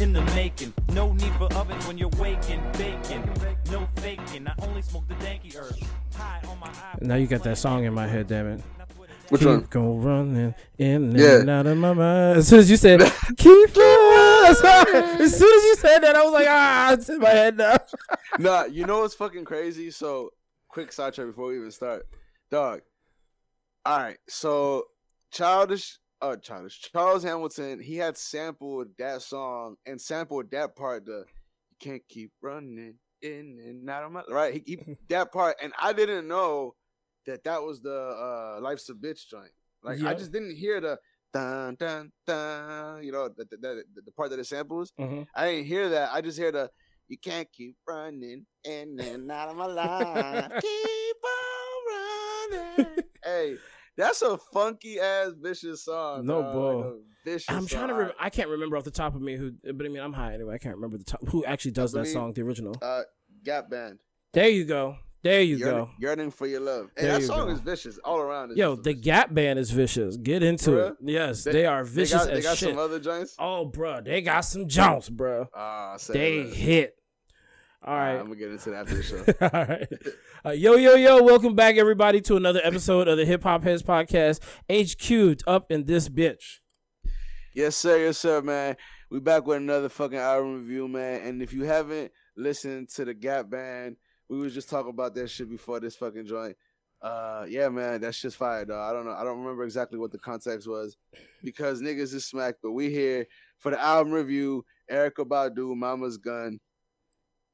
in the making. No need for ovens when you're waking, baking. No faking, I only smoke the danky herb. High on my Now you got that song in my head, damn it. Which keep one? Go running in Yeah. and out of my mind. As soon as you said keep running, as soon as you said that, I was like, ah, it's in my head now. nah, you know what's fucking crazy? So, quick sidetrack before we even start. Dog. All right. So, childish, uh, childish. Charles Hamilton, he had sampled that song and sampled that part. The you can't keep running in and out of my right. He, he that part, and I didn't know that that was the uh life's a bitch joint. Like I just didn't hear the dun dun dun. You know, the the, the, the part that it samples. Mhm. I didn't hear that. I just hear the you can't keep running in and out of my life. keep on running. hey, that's a funky ass vicious song. No, dog. bro. Like vicious I'm trying to. Re- I can't remember off the top of me who, but I mean, I'm high anyway. I can't remember the top who actually does that believe- song, the original. uh Gap Band. There you go. There you Yearning, go. yearning for your love. There that song go. is vicious all around. Yo, the vicious. Gap Band is vicious. Get into For it. Yes, they, They- are They vicious got, they as got shit. some other joints. oh, bro, they got some joints, bro. Ah, say They that. hit. All Ah. I'm gonna get into that after the show. All right. Uh, yo, yo, yo, welcome back, everybody, to another episode of the Hip Hop Heads Podcast. HQ'd up in this bitch. Yes, sir. Yes, sir, man. We back with another fucking album review, man. And if you haven't listened to the Gap Band, we was just talking about that shit before this fucking joint. Uh, yeah, man, that's just fire, dog. I don't know. I don't remember exactly what the context was because niggas is smacked. But we here for the album review. Erykah Badu, Mama's Gun.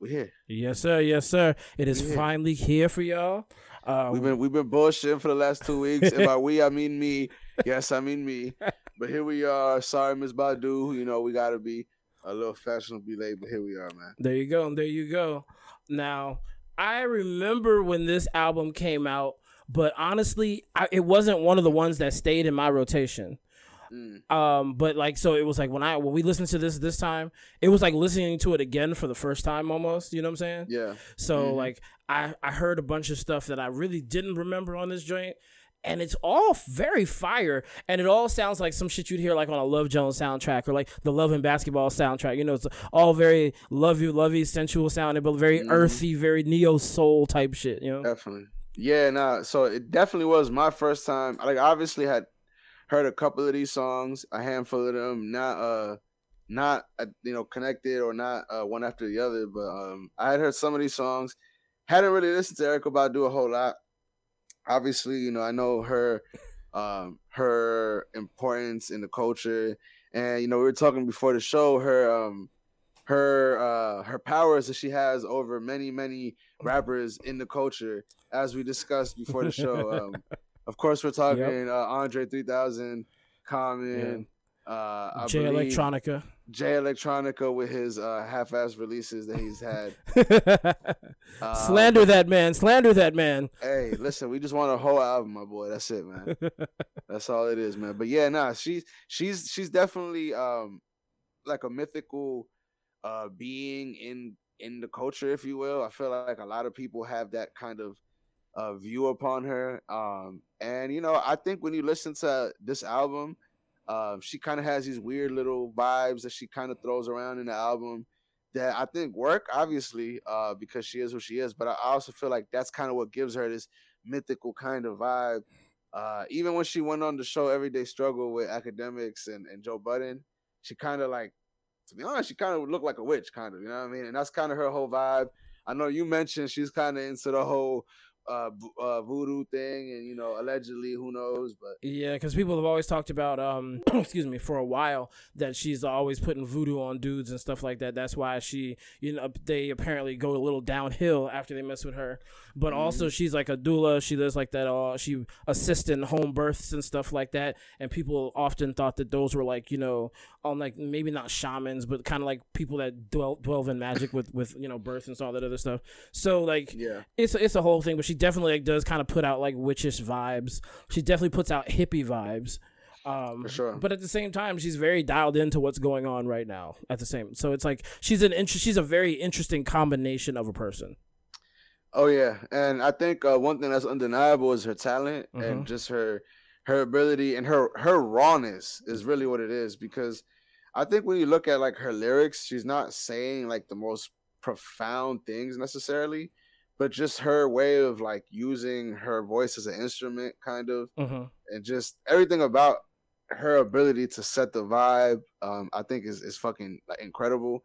We here. Yes, sir. Yes, sir. It is Yeah. finally here for y'all. Uh, We've been we've been bullshitting for the last two weeks. and by we, I mean me. Yes, I mean me. But here we are. Sorry, Miss Badu. You know we gotta be a little fashionably late, but here we are, man. There you go. There you go. Now, I remember when this album came out, but honestly, I, it wasn't one of the ones that stayed in my rotation. Mm. Um, but like, so it was like when I when we listened to this this time, it was like listening to it again for the first time almost. You know what I'm saying? Yeah. So Mhm. like, I I heard a bunch of stuff that I really didn't remember on this joint. And it's all very fire, and it all sounds like some shit you'd hear like on a Love Jones soundtrack or like the Love and Basketball soundtrack. You know, it's all very love lovey, lovey, sensual sounding, but very Mhm. earthy, very neo soul type shit. You know, Definitely. Yeah, nah. So it definitely was my first time. Like, I obviously had heard a couple of these songs, a handful of them, not uh, not uh, you know connected or not uh, one after the other. But um, I had heard some of these songs. Hadn't really listened to Erykah Badu a whole lot. Obviously, you know, I know her, um, her importance in the culture, and you know, we were talking before the show. Her um, her uh, her powers that she has over many many rappers in the culture, as we discussed before the show. Um, of course, we're talking uh, Andre 3000, Common, uh, I Jay Electronica. Jay Electronica with his uh, half-ass releases that he's had. Uh, slander that man. Slander that man. Hey, listen, we just want a whole album, my boy. That's it, man. That's all it is, man. But yeah, nah, she's she's she's definitely um like a mythical uh being in in the culture, if you will. I feel like a lot of people have that kind of uh view upon her. Um and you know, I think when you listen to this album, um she kind of has these weird little vibes that she kind of throws around in the album that I think work obviously uh because she is who she is, but I also feel like that's kind of what gives her this mythical kind of vibe. Uh, even when she went on the show Everyday Struggle with Akademiks and, and Joe Budden, she kind of like, to be honest, she kind of looked like a witch, kind of, you know what I mean? And that's kind of her whole vibe. I know you mentioned she's kind of into the whole uh, uh voodoo thing, and you know, allegedly, who knows? But Yeah, because people have always talked about, um, excuse me, for a while that she's always putting voodoo on dudes and stuff like that. That's why she, you know, they apparently go a little downhill after they mess with her. But also, she's like a doula. She does like that. Uh, she assists in home births and stuff like that. And people often thought that those were like, you know, on like maybe not shamans, but kind of like people that dwell dwell in magic with with you know birth and all that other stuff. So like, yeah, it's it's a whole thing, but she definitely like, does kind of put out like witchish vibes. She definitely puts out hippie vibes. Um, For sure. But at the same time, she's very dialed into what's going on right now. At the same, so it's like she's an inter- she's a very interesting combination of a person. Oh yeah, and I think uh, one thing that's undeniable is her talent Mhm. and just her her ability and her her rawness is really what it is because I think when you look at like her lyrics, she's not saying like the most profound things necessarily, but just her way of like using her voice as an instrument, kind of, Mm-hmm. and just everything about her ability to set the vibe, um, I think is is fucking like, incredible,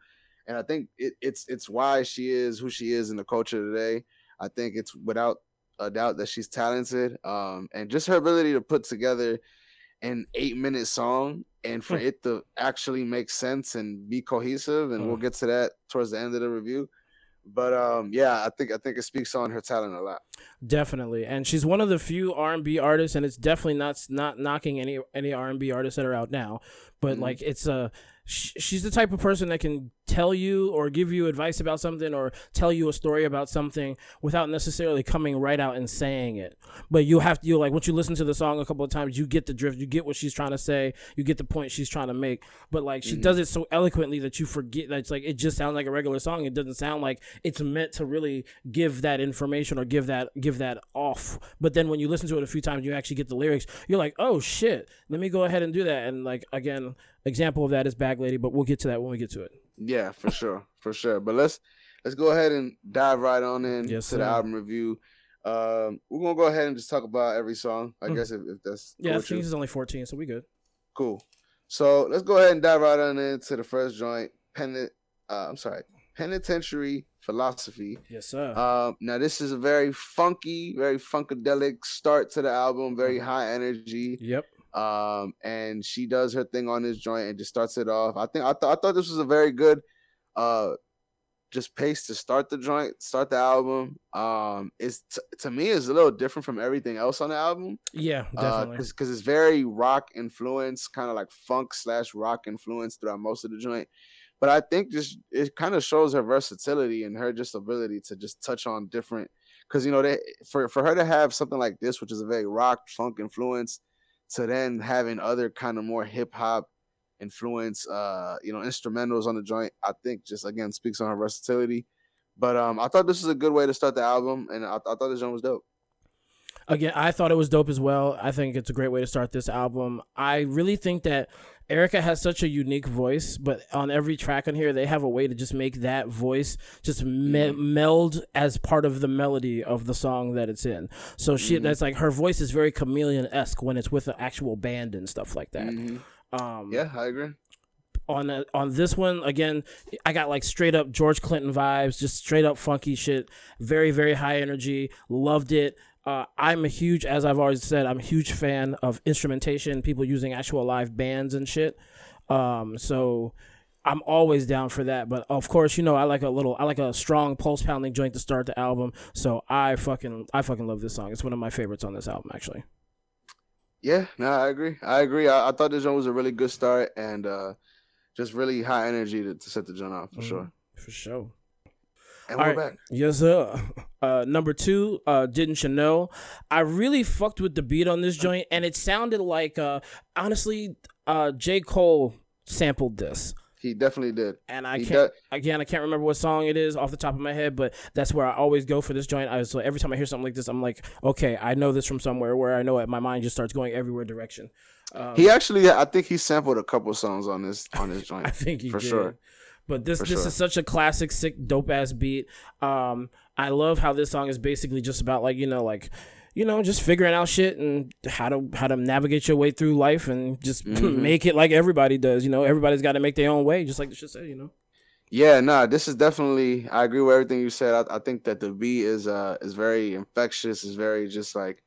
and I think it, it's it's why she is who she is in the culture today. I think it's without a doubt that she's talented, um, and just her ability to put together an eight minute song and for Hmm. it to actually make sense and be cohesive, and we'll Hmm. get to that towards the end of the review. But um, yeah, I think I think it speaks on her talent a lot. Definitely, and she's one of the few R and B artists, and it's definitely not not knocking any any R and B artists that are out now, but Mhm. like it's a she's the type of person that can tell you or give you advice about something or tell you a story about something without necessarily coming right out and saying it. But you have to you like once you listen to the song a couple of times, you get the drift, you get what she's trying to say, you get the point she's trying to make. But like she Mhm. does it so eloquently that you forget that it's like it just sounds like a regular song. It doesn't sound like it's meant to really give that information or give that give that off. But then when you listen to it a few times, you actually get the lyrics. You're like, oh shit, let me go ahead and do that. And like again, example of that is Bag Lady, but we'll get to that when we get to it. Yeah, for sure, for sure. But let's let's go ahead and dive right on in Yes, to the album review. Um, we're gonna go ahead and just talk about every song. I Mm. guess if, if that's Yeah, cool I think he's only 14, so we good. Cool. So let's go ahead and dive right on into the first joint. Pen, uh, I'm sorry, penitentiary philosophy. Yes, sir. Um, now this is a very funky, very funkadelic start to the album. Very Mhm. high energy. yep. Um, and she does her thing on this joint and just starts it off. I think I thought I thought this was a very good, uh, just pace to start the joint, start the album. Um, it's t- to me is a little different from everything else on the album. Yeah, Uh, definitely. cause, 'cause it's very rock influence, kind of like funk slash rock influence throughout most of the joint. But I think just it kind of shows her versatility and her just ability to just touch on different. Cause you know they for for her to have something like this, which is a very rock funk influence, to then having other kind of more hip hop influence, uh, you know, instrumentals on the joint, I think just again speaks on her versatility. But um, I thought this was a good way to start the album, and I, I thought the joint was dope. Again, I thought it was dope as well. I think it's a great way to start this album. I really think that Erykah has such a unique voice, but on every track on here, they have a way to just make that voice just me- meld as part of the melody of the song that it's in. So she, Mhm. that's like her voice is very chameleon esque when it's with an actual band and stuff like that. Mhm. Um, Yeah, I agree. on a, on this one again i got like straight up george clinton vibes just straight up funky shit very very high energy loved it uh, i'm a huge as i've always said i'm a huge fan of instrumentation people using actual live bands and shit um, so i'm always down for that but of course you know i like a little i like a strong pulse pounding joint to start the album so i fucking i fucking love this song it's one of my favorites on this album actually Yeah, no, I agree. I agree. I, I thought this joint was a really good start and uh just really high energy to, to set the joint off for Mhm. sure. for sure And All we're right. back. Yes, sir. Uh, number two, uh, didn't you know? I really fucked with the beat on this joint, and it sounded like, uh, honestly, uh, J. Cole sampled this. He definitely did. And I He can't, again, I can't remember what song it is off the top of my head, but that's where I always go for this joint. I was like, every time I hear something like this, I'm like, okay, I know this from somewhere where I know it. My mind just starts going everywhere direction. Um, He actually, I think he sampled a couple songs on this on this joint. I think he for did. sure. But this For this sure. is such a classic, sick, dope ass beat. Um, I love how this song is basically just about like you know like you know just figuring out shit and how to how to navigate your way through life and just Mhm. make it like everybody does. You know, everybody's got to make their own way, just like the shit said. You know. Yeah, nah, this is definitely. I agree with everything you said. I, I think that the beat is uh is very infectious. Is very just like,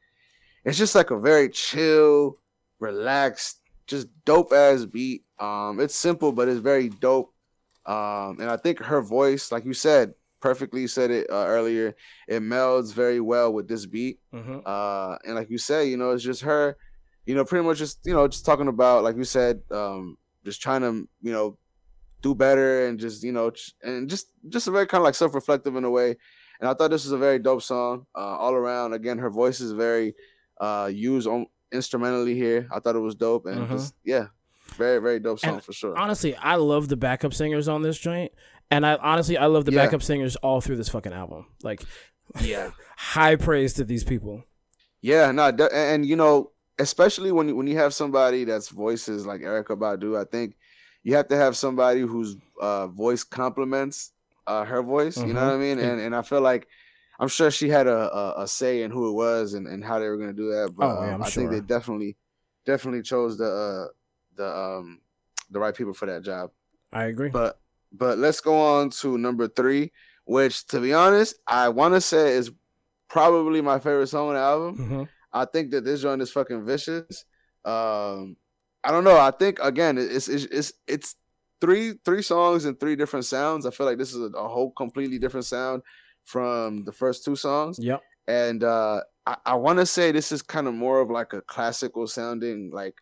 it's just like a very chill, relaxed, just dope ass beat. Um, it's simple, but it's very dope. Um, and I think her voice, like you said, perfectly said it uh, earlier. It melds very well with this beat. Mm-hmm. Uh, and like you say, you know, it's just her, you know, pretty much just you know just talking about like you said, um, just trying to you know do better and just you know and just just a very kind of like self-reflective in a way. And I thought this was a very dope song uh, all around. Again, her voice is very uh, used on instrumentally here. I thought it was dope and Mhm. just yeah, very very dope song And for sure. Honestly, I love the backup singers on this joint, and I honestly I love the Yeah. backup singers all through this fucking album. Like, Yeah. high praise to these people. Yeah, no, and, and, you know, especially when you, when you have somebody that's voices like Erykah Badu, I think you have to have somebody whose uh, voice complements uh, her voice. You know Mhm. what I mean? And and I feel like I'm sure she had a, a, a say in who it was and, and how they were gonna do that. But Oh, yeah, um, I'm I think they definitely definitely chose the uh, the um the right people for that job. I agree. But but let's go on to number three, which to be honest, I want to say is probably my favorite song on the album. Mhm. I think that this joint is fucking vicious. Um, I don't know. I think again, it's it's it's it's three three songs and three different sounds. I feel like this is a, a whole completely different sound from the first two songs. Yep. And uh, I, I want to say this is kind of more of like a classical sounding like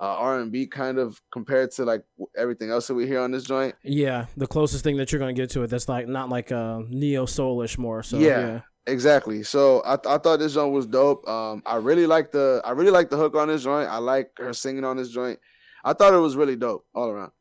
uh, R and B kind of compared to like everything else that we hear on this joint. Yeah, the closest thing that you're gonna get to it that's like not like uh neo soulish more. So Yeah. yeah. Exactly. So I, I thought this joint was dope. Um, I really like the I really like the hook on this joint. I like her singing on this joint. I thought it was really dope all around.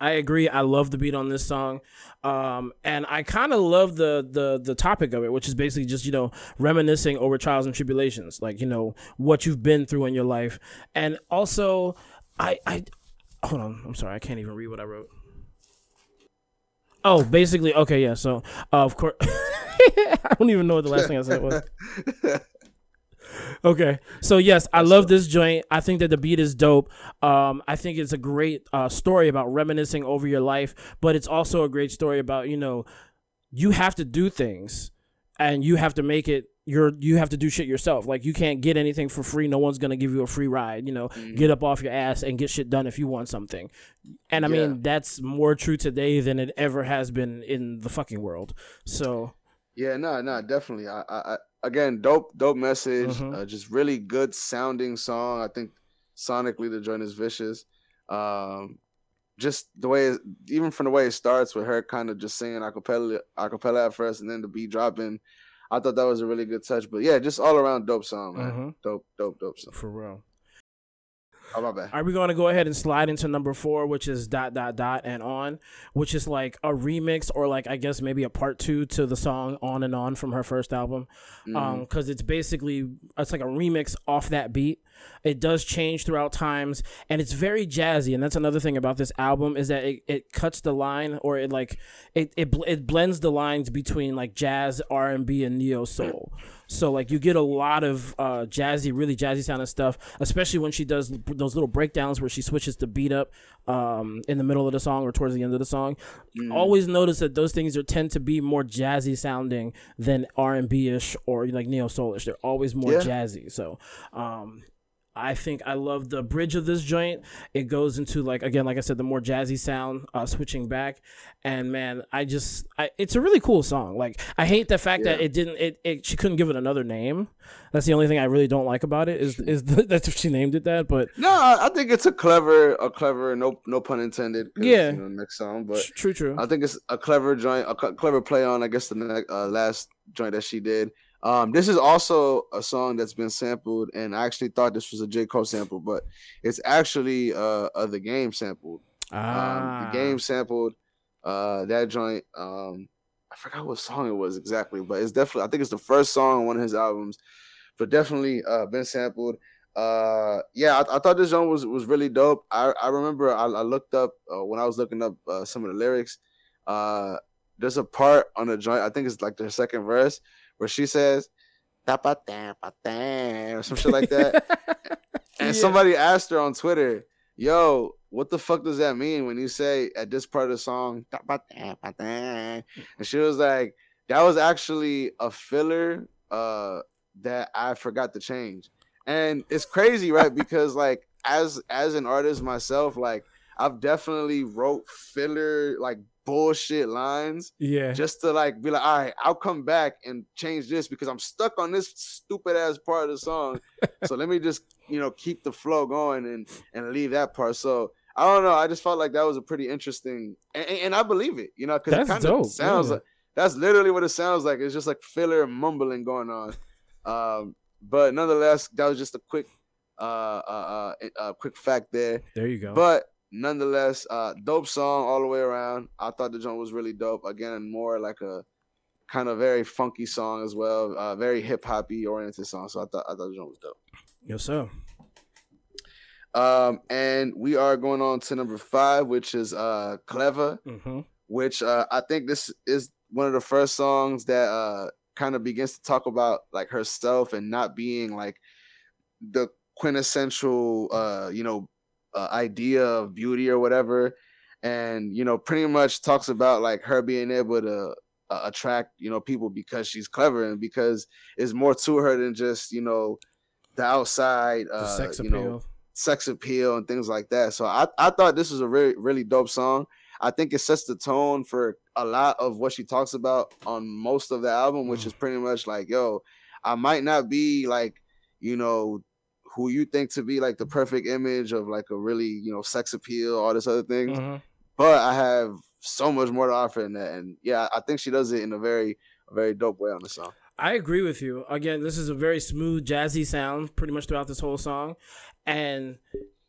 I agree. I love the beat on this song, um, and I kind of love the the the topic of it, which is basically just you know reminiscing over trials and tribulations, like you know what you've been through in your life, and also I I hold on, I'm sorry, I can't even read what I wrote. Oh, basically, okay, yeah. So, uh, of course, I don't even know what the last thing I said was. Okay, so yes, I love this joint. I think that the beat is dope. Um, I think it's a great uh, story about reminiscing over your life, but it's also a great story about you know, you have to do things, and you have to make it. Your you have to do shit yourself. Like you can't get anything for free. No one's gonna give you a free ride. You know, get up off your ass and get shit done if you want something. And I Yeah. mean that's more true today than it ever has been in the fucking world. So yeah, no, no, definitely. I, I, I again, dope, dope message. Mhm. Uh, just really good sounding song. I think sonically the joint is vicious. Um, just the way, it, even from the way it starts with her kind of just singing acapella, acapella at first, and then the beat dropping. I thought that was a really good touch. But yeah, just all around dope song, man. Mhm. Dope, dope, dope song. for real. Oh my bad. Are we going to go ahead and slide into number four, which is dot dot dot and on, which is like a remix or like I guess maybe a part two to the song on and on from her first album, Mhm. um, because it's basically it's like a remix off that beat. It does change throughout times, and it's very jazzy. And that's another thing about this album is that it, it cuts the line or it like it it bl- it blends the lines between like jazz, R and B, and neo soul. So like you get a lot of uh, jazzy, really jazzy sounding stuff, especially when she does those little breakdowns where she switches the beat up um, in the middle of the song or towards the end of the song. Mm. Always notice that those things are tend to be more jazzy sounding than R and B ish or like neo soulish. They're always more Yeah. jazzy. So um, I think I love the bridge of this joint. It goes into like again, like I said, the more jazzy sound, uh, switching back, and man, I just, I, it's a really cool song. Like I hate the fact that it didn't, it, it, she couldn't give it another name. That's the only thing I really don't like about it is is the, that's if she named it that. But No, I think it's a clever, a clever, no, no pun intended. Yeah. You know, next song, but true, true. I think it's a clever joint, a clever play on, I guess, the uh, last joint that she did. Um, this is also a song that's been sampled, and I actually thought this was a J. Cole sample, but it's actually uh, uh the game sampled. Um, ah, the game sampled uh that joint. Um, I forgot what song it was exactly, but it's definitely I think it's the first song on one of his albums, but definitely uh been sampled. Uh, yeah, I, I thought this joint was was really dope. I I remember I, I looked up uh, when I was looking up uh, some of the lyrics. Uh, there's a part on the joint. I think it's like the second verse where she says. "Da-ba-da-ba-da," Or some shit like that. And Yeah. somebody asked her on Twitter, "Yo, what the fuck does that mean when you say at this part of the song, and she was like, that was actually a filler uh, that I forgot to change. And it's crazy, right? because like as as an artist myself, like I've definitely wrote filler like bullshit lines. Yeah. Just to like be like, all right, I'll come back and change this because I'm stuck on this stupid ass part of the song. so let me just, you know, keep the flow going and and leave that part. So I don't know. I just felt like that was a pretty interesting, and, and I believe it, you know, because it kind of sounds yeah. like that's literally what it sounds like. It's just like filler mumbling going on. Um, but nonetheless, that was just a quick, uh, uh, uh, uh, quick fact there. There you go. But nonetheless, uh, dope song all the way around. I thought the joint was really dope. Again, more like a kind of very funky song as well, uh, very hip hoppy oriented song. So I thought I thought the joint was dope. Yes, sir. Um, and we are going on to number five, which is uh Clever, mm-hmm. which uh I think this is one of the first songs that uh kind of begins to talk about like herself and not being like the quintessential uh you know uh, idea of beauty or whatever and you know pretty much talks about like her being able to uh, attract you know people because she's clever and because it's more to her than just you know the outside uh the sex appeal. you know sex appeal and things like that. So I, I thought this was a really really dope song. I think it sets the tone for a lot of what she talks about on most of the album, which is pretty much like, yo, I might not be like, you know, who you think to be like the perfect image of like a really, you know, sex appeal, all this other thing. Mm-hmm. But I have so much more to offer in that. And yeah, I think she does it in a very, a very dope way on the song. I agree with you. Again, this is a very smooth, jazzy sound pretty much throughout this whole song and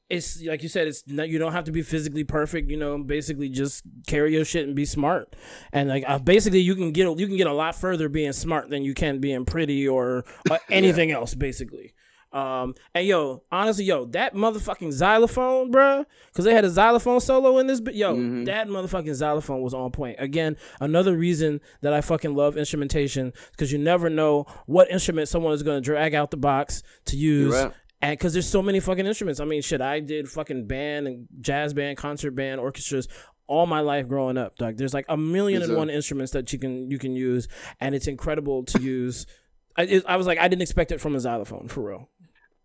it's like you said it's not, you don't have to be physically perfect you know basically just carry your shit and be smart and like uh, basically you can get you can get a lot further being smart than you can being pretty or uh, anything yeah. else basically um and yo honestly yo that motherfucking xylophone bruh because they had a xylophone solo in this but yo mm-hmm. that motherfucking xylophone was on point again another reason that i fucking love instrumentation because you never know what instrument someone is going to drag out the box to use right and because there's so many fucking instruments. I mean, shit, I did fucking band and jazz band, concert band, orchestras all my life growing up. Like, there's like a million and one instruments that you can you can use, and it's incredible to use. I, I was like, I didn't expect it from a xylophone for real.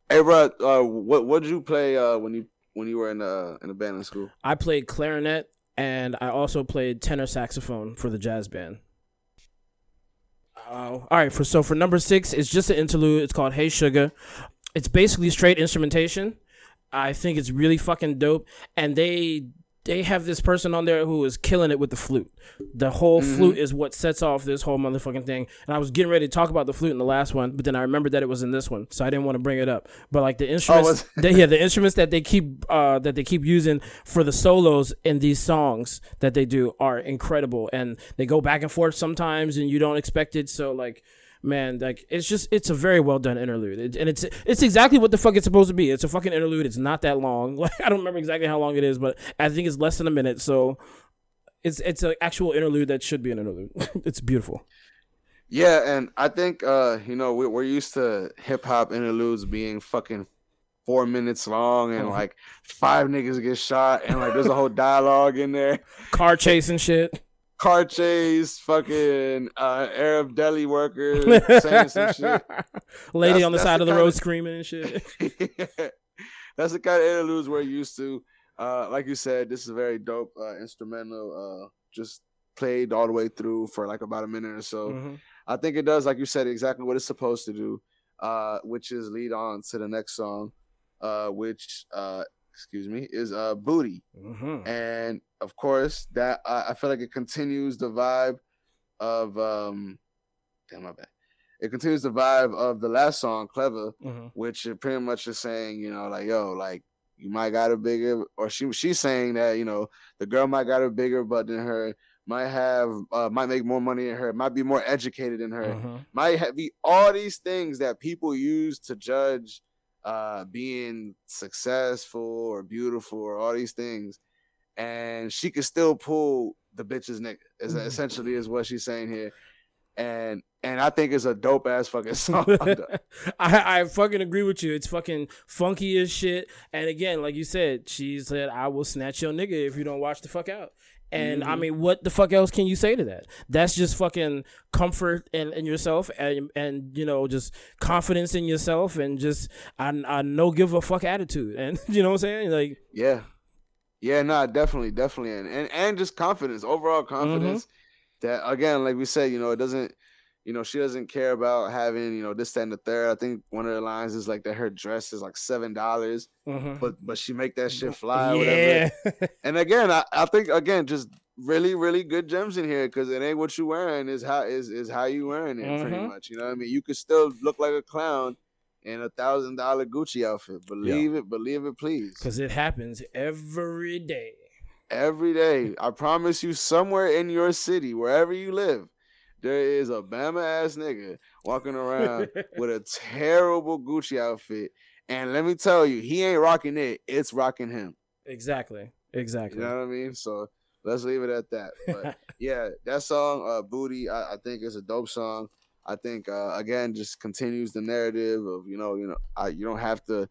Hey, bro, uh, what what did you play uh, when you when you were in the in the band in school? I played clarinet, and I also played tenor saxophone for the jazz band. Uh, all right, for so for number six, it's just an interlude. It's called "Hey Sugar." it's basically straight instrumentation. I think it's really fucking dope, and they they have this person on there who is killing it with the flute. The whole mm-hmm. flute is what sets off this whole motherfucking thing. And I was getting ready to talk about the flute in the last one, but then I remembered that it was in this one, so I didn't want to bring it up. But like the instruments, oh, they, yeah, the instruments that they keep uh, that they keep using for the solos in these songs that they do are incredible, and they go back and forth sometimes, and you don't expect it. So like man, like it's just it's a very well done interlude, it, and it's it's exactly what the fuck it's supposed to be. It's a fucking interlude. It's not that long. Like I don't remember exactly how long it is, but I think it's less than a minute. So it's it's an actual interlude that should be an interlude. it's beautiful. Yeah, and I think uh, you know we, are used to hip hop interludes being fucking four minutes long and uh-huh. like five niggas get shot and like there's a whole dialogue in there, car chasing shit car chase, fucking uh, Arab deli workers saying some shit. Lady that's, on the side the of the road of, screaming and shit. that's the kind of interludes we're used to. Uh, like you said, this is a very dope uh, instrumental. Uh, just played all the way through for like about a minute or so. Mm-hmm. I think it does, like you said, exactly what it's supposed to do, uh, which is lead on to the next song, uh, which uh, excuse me, is uh booty, mm-hmm. and of course that I, I, feel like it continues the vibe of um, damn my bad. It continues the vibe of the last song, "Clever," mm-hmm. which is pretty much is saying, you know, like yo, like you might got a bigger, or she she's saying that you know the girl might got a bigger butt than her, might have uh, might make more money than her, might be more educated than her, mm-hmm. might have, be all these things that people use to judge uh, being successful or beautiful or all these things, and she could still pull the bitch's nigga. Is mm-hmm. essentially is what she's saying here. and and I think it's a dope ass fucking song. I, I fucking agree with you. It's fucking funky as shit. And again, like you said, she said, "I will snatch your nigga if you don't watch the fuck out." And mm-hmm. I mean, what the fuck else can you say to that? That's just fucking comfort in, in yourself and and you know just confidence in yourself and just I, I no give a fuck attitude. And you know what I'm saying? Like yeah, yeah, nah, definitely, definitely, and and, and just confidence, overall confidence. Mm-hmm. That again, like we said, you know, it doesn't you know, she doesn't care about having, you know, this, that, and the third. I think one of the lines is like that her dress is like seven dollars, mm-hmm. but but she make that shit fly. Yeah. and again, I, I think again, just really, really good gems in here because it ain't what you wearing is how is is how you wearing it mm-hmm. pretty much. You know what I mean? You could still look like a clown in a thousand dollar Gucci outfit. Believe yeah. it, believe it, please. Because it happens every day. Every day. I promise you, somewhere in your city, wherever you live there is a Bama ass nigga walking around with a terrible Gucci outfit. And let me tell you, he ain't rocking it, it's rocking him. Exactly. Exactly. You know what I mean? So let's leave it at that. But yeah, that song, uh, Booty, I, I, think is a dope song. I think uh, again just continues the narrative of, you know, you know, I, you don't have to,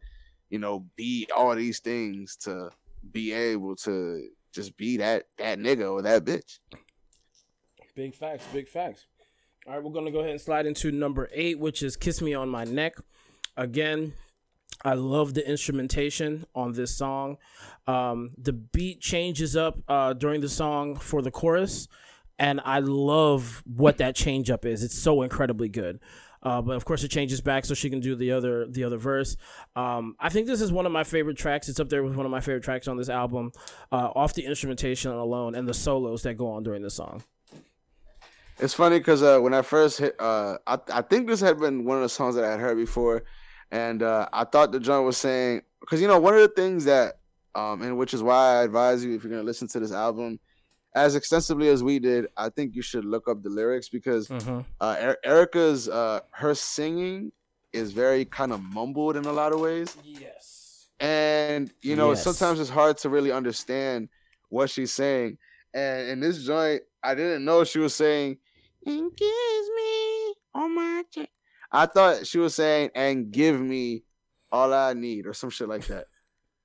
you know, be all these things to be able to just be that that nigga or that bitch. Big facts, big facts. All right, we're gonna go ahead and slide into number eight, which is "Kiss Me on My Neck." Again, I love the instrumentation on this song. Um, the beat changes up uh, during the song for the chorus, and I love what that change up is. It's so incredibly good. Uh, but of course, it changes back so she can do the other the other verse. Um, I think this is one of my favorite tracks. It's up there with one of my favorite tracks on this album, uh, off the instrumentation alone and the solos that go on during the song. It's funny because uh, when I first hit, uh, I I think this had been one of the songs that I had heard before, and uh, I thought the joint was saying because you know one of the things that, um, and which is why I advise you if you're gonna listen to this album, as extensively as we did, I think you should look up the lyrics because mm-hmm. uh, er- Erykah's uh, her singing is very kind of mumbled in a lot of ways. Yes. And you know yes. sometimes it's hard to really understand what she's saying. And in this joint, I didn't know she was saying, and kiss me on my cheek. I thought she was saying, and give me all I need or some shit like that.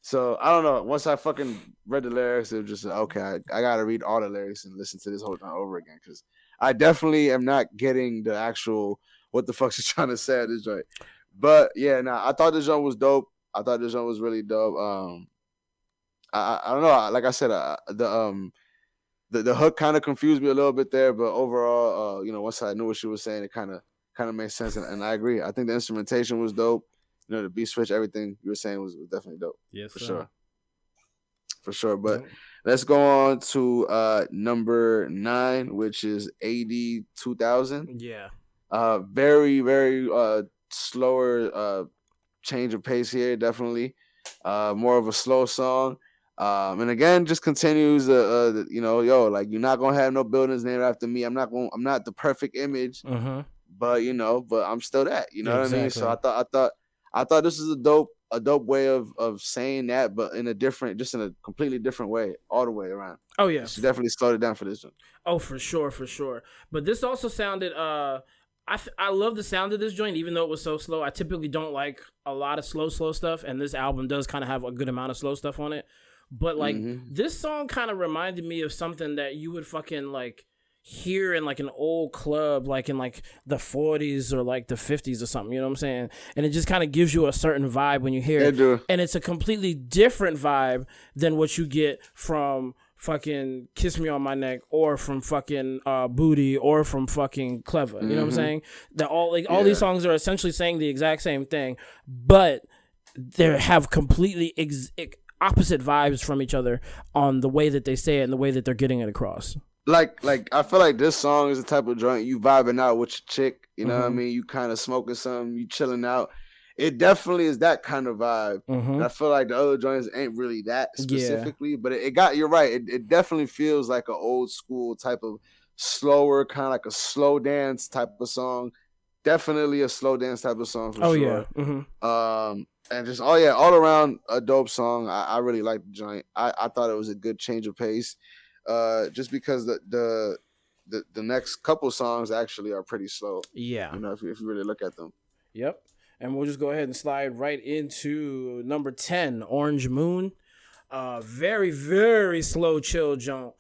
So I don't know. Once I fucking read the lyrics, it was just okay. I, I gotta read all the lyrics and listen to this whole time over again because I definitely am not getting the actual what the fuck she's trying to say at this joint. But yeah, nah, I thought this joint was dope. I thought this joint was really dope. Um, I I don't know. Like I said, uh, the um the, the hook kind of confused me a little bit there, but overall, uh, you know, once I knew what she was saying, it kind of kind of made sense, and, and, I agree. I think the instrumentation was dope. You know, the beat switch, everything you were saying was, was definitely dope. Yes, for sir. sure, for sure. But yeah. let's go on to uh number nine, which is AD two thousand. Yeah. Uh, very very uh slower uh change of pace here, definitely. Uh, more of a slow song. Um, and again, just continues, uh, uh, you know, yo, like you're not gonna have no buildings named after me. I'm not going. I'm not the perfect image, uh-huh. but you know, but I'm still that. You know what I mean? So I thought, I thought, I thought this is a dope, a dope way of of saying that, but in a different, just in a completely different way, all the way around. Oh yeah, she definitely slowed it down for this one. Oh, for sure, for sure. But this also sounded, uh, I, I love the sound of this joint, even though it was so slow. I typically don't like a lot of slow, slow stuff, and this album does kind of have a good amount of slow stuff on it. But like mm-hmm. this song kind of reminded me of something that you would fucking like hear in like an old club, like in like the 40s or like the 50s or something. You know what I'm saying? And it just kind of gives you a certain vibe when you hear it. Do. And it's a completely different vibe than what you get from fucking Kiss Me on My Neck or from fucking uh, Booty or from fucking Clever. You know mm-hmm. what I'm mm-hmm. saying? That all like all yeah. these songs are essentially saying the exact same thing, but they have completely ex- opposite vibes from each other on the way that they say it and the way that they're getting it across. Like, like I feel like this song is the type of joint you vibing out with your chick. You know mm-hmm. what I mm-hmm. mean? You kind of smoking something, you chilling out. It definitely is that kind of vibe. Mm-hmm. I feel like the other joints ain't really that specifically, yeah. but it, it, got you're right. It, it definitely feels like an old school type of slower, kind of like a slow dance type of song. Definitely a slow dance type of song for oh, sure. yeah. Mm-hmm. Um, and just oh yeah, all around a dope song. I, I really liked the joint. I, I thought it was a good change of pace. Uh, just because the the the, the next couple songs actually are pretty slow. Yeah. You know, if, if you really look at them. Yep. And we'll just go ahead and slide right into number 10, Orange Moon. Uh very, very slow chill joint,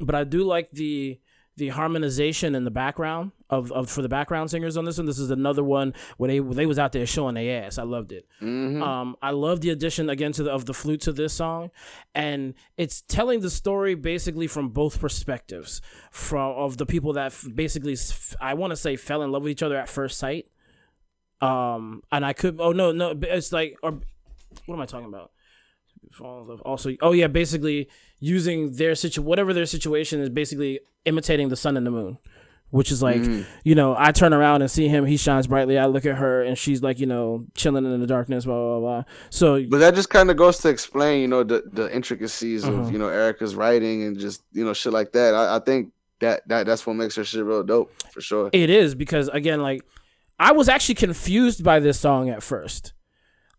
But I do like the the harmonization in the background of, of for the background singers on this one. This is another one where they they was out there showing their ass. I loved it. Mhm. Um, I love the addition again to the of the flute to this song, and it's telling the story basically from both perspectives, from of the people that f- basically s- I want to say fell in love with each other at first sight. Um, and I could oh no no it's like or what am I talking about? Fall in love. Also, oh yeah, basically using their situ whatever their situation is, basically imitating the sun and the moon. Which is like, you know, I turn around and see him, he shines brightly. I look at her and she's like, you know, chilling in the darkness, blah, blah, blah. So, But that just kind of goes to explain, you know, the, the intricacies Uh-huh. of, you know, Erykah's writing and just, you know, shit like that. I, I think that, that that's what makes her shit real dope for sure. it is because, again, like, I was actually confused by this song at first.